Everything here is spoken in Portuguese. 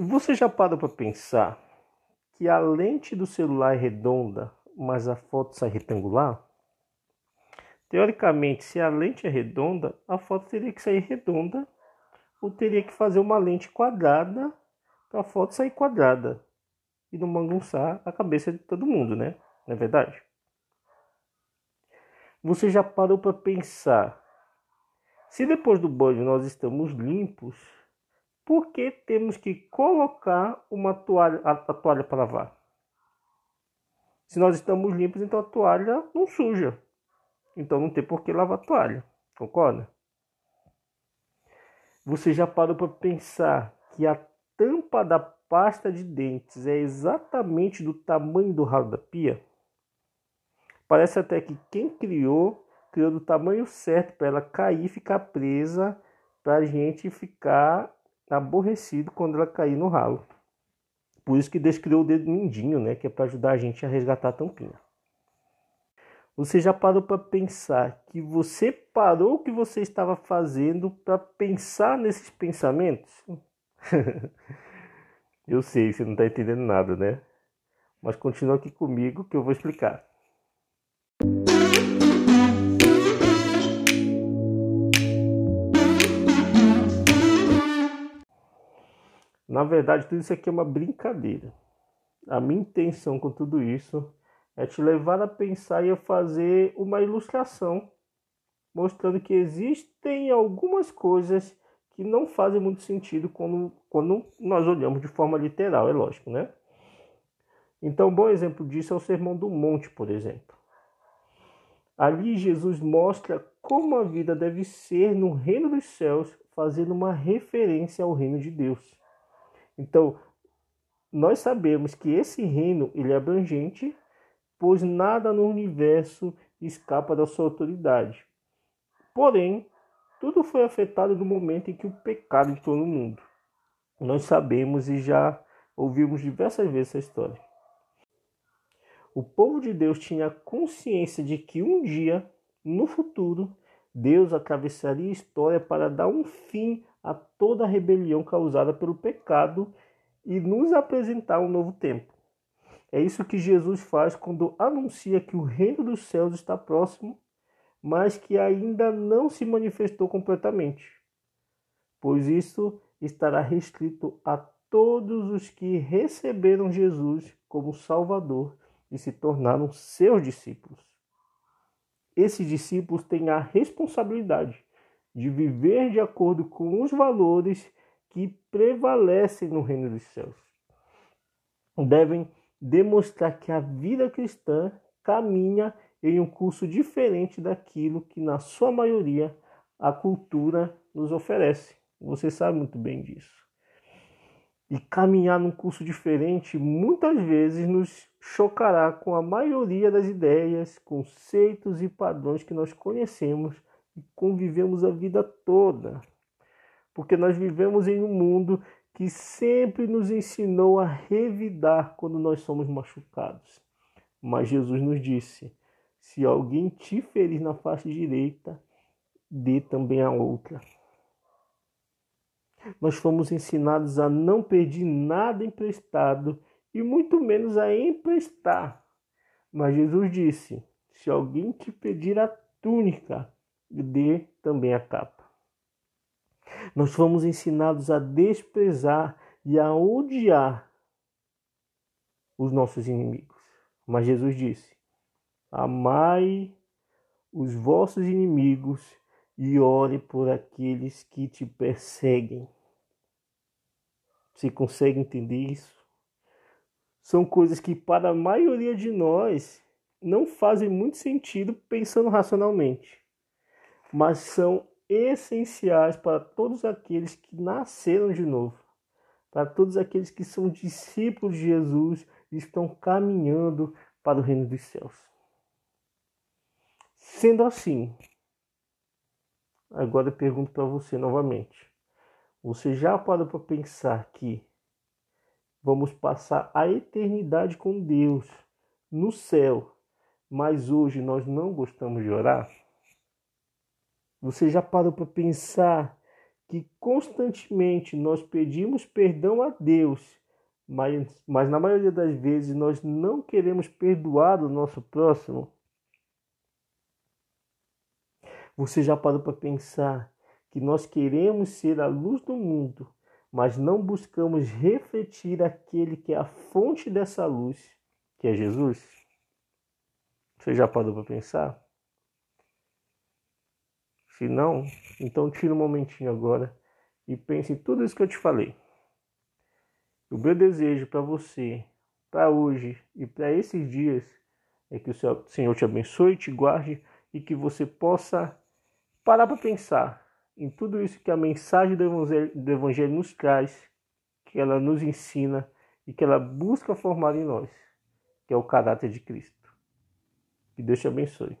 Você já parou para pensar que a lente do celular é redonda, mas a foto sai retangular? Teoricamente, se a lente é redonda, a foto teria que sair redonda ou teria que fazer uma lente quadrada para a foto sair quadrada e não bagunçar a cabeça de todo mundo, né? Não é verdade? Você já parou para pensar se depois do banho nós estamos limpos, por que temos que colocar uma toalha, a, a toalha para lavar? Se nós estamos limpos, então a toalha não suja. Então não tem por que lavar a toalha. Concorda? Você já parou para pensar que a tampa da pasta de dentes é exatamente do tamanho do ralo da pia? Parece até que quem criou criou do tamanho certo para ela cair e ficar presa, para a gente ficar aborrecido quando ela cair no ralo. Por isso que Deus criou o dedo mindinho, né, que é para ajudar a gente a resgatar a tampinha. Você já parou para pensar que você parou o que você estava fazendo para pensar nesses pensamentos? Eu sei, você não está entendendo nada, né? Mas continua aqui comigo que eu vou explicar. Na verdade, tudo isso aqui é uma brincadeira. A minha intenção com tudo isso é te levar a pensar e a fazer uma ilustração mostrando que existem algumas coisas que não fazem muito sentido quando, quando nós olhamos de forma literal, é lógico, né? Então, um bom exemplo disso é o Sermão do Monte, por exemplo. Ali Jesus mostra como a vida deve ser no reino dos céus, fazendo uma referência ao reino de Deus. Então, nós sabemos que esse reino ele é abrangente, pois nada no universo escapa da sua autoridade. Porém, tudo foi afetado no momento em que o pecado entrou no mundo. Nós sabemos e já ouvimos diversas vezes essa história. O povo de Deus tinha consciência de que um dia, no futuro, Deus atravessaria a história para dar um fim a toda a rebelião causada pelo pecado e nos apresentar um novo tempo. É isso que Jesus faz quando anuncia que o reino dos céus está próximo, mas que ainda não se manifestou completamente. Pois isso estará restrito a todos os que receberam Jesus como Salvador e se tornaram seus discípulos. Esses discípulos têm a responsabilidade de viver de acordo com os valores que prevalecem no reino dos céus. Devem demonstrar que a vida cristã caminha em um curso diferente daquilo que, na sua maioria, a cultura nos oferece. Você sabe muito bem disso. E caminhar num curso diferente muitas vezes nos chocará com a maioria das ideias, conceitos e padrões que nós conhecemos e convivemos a vida toda. Porque nós vivemos em um mundo que sempre nos ensinou a revidar quando nós somos machucados. Mas Jesus nos disse: se alguém te ferir na face direita, dê também a outra. Nós fomos ensinados a não pedir nada emprestado e muito menos a emprestar. Mas Jesus disse: se alguém te pedir a túnica, dê também a capa. Nós fomos ensinados a desprezar e a odiar os nossos inimigos. Mas Jesus disse: Amai os vossos inimigos e ore por aqueles que te perseguem. Você consegue entender isso? São coisas que, para a maioria de nós, não fazem muito sentido pensando racionalmente mas são essenciais para todos aqueles que nasceram de novo, para todos aqueles que são discípulos de Jesus e estão caminhando para o reino dos céus. Sendo assim, agora eu pergunto para você novamente: você já parou para pensar que vamos passar a eternidade com Deus no céu, mas hoje nós não gostamos de orar? Você já parou para pensar que constantemente nós pedimos perdão a Deus, mas, mas na maioria das vezes nós não queremos perdoar o nosso próximo? Você já parou para pensar que nós queremos ser a luz do mundo, mas não buscamos refletir aquele que é a fonte dessa luz, que é Jesus? Você já parou para pensar? Se não, então tira um momentinho agora e pense em tudo isso que eu te falei. O meu desejo para você, para hoje e para esses dias é que o Senhor te abençoe, te guarde e que você possa parar para pensar em tudo isso que a mensagem do evangelho, do evangelho nos traz, que ela nos ensina e que ela busca formar em nós, que é o caráter de Cristo. Que Deus te abençoe.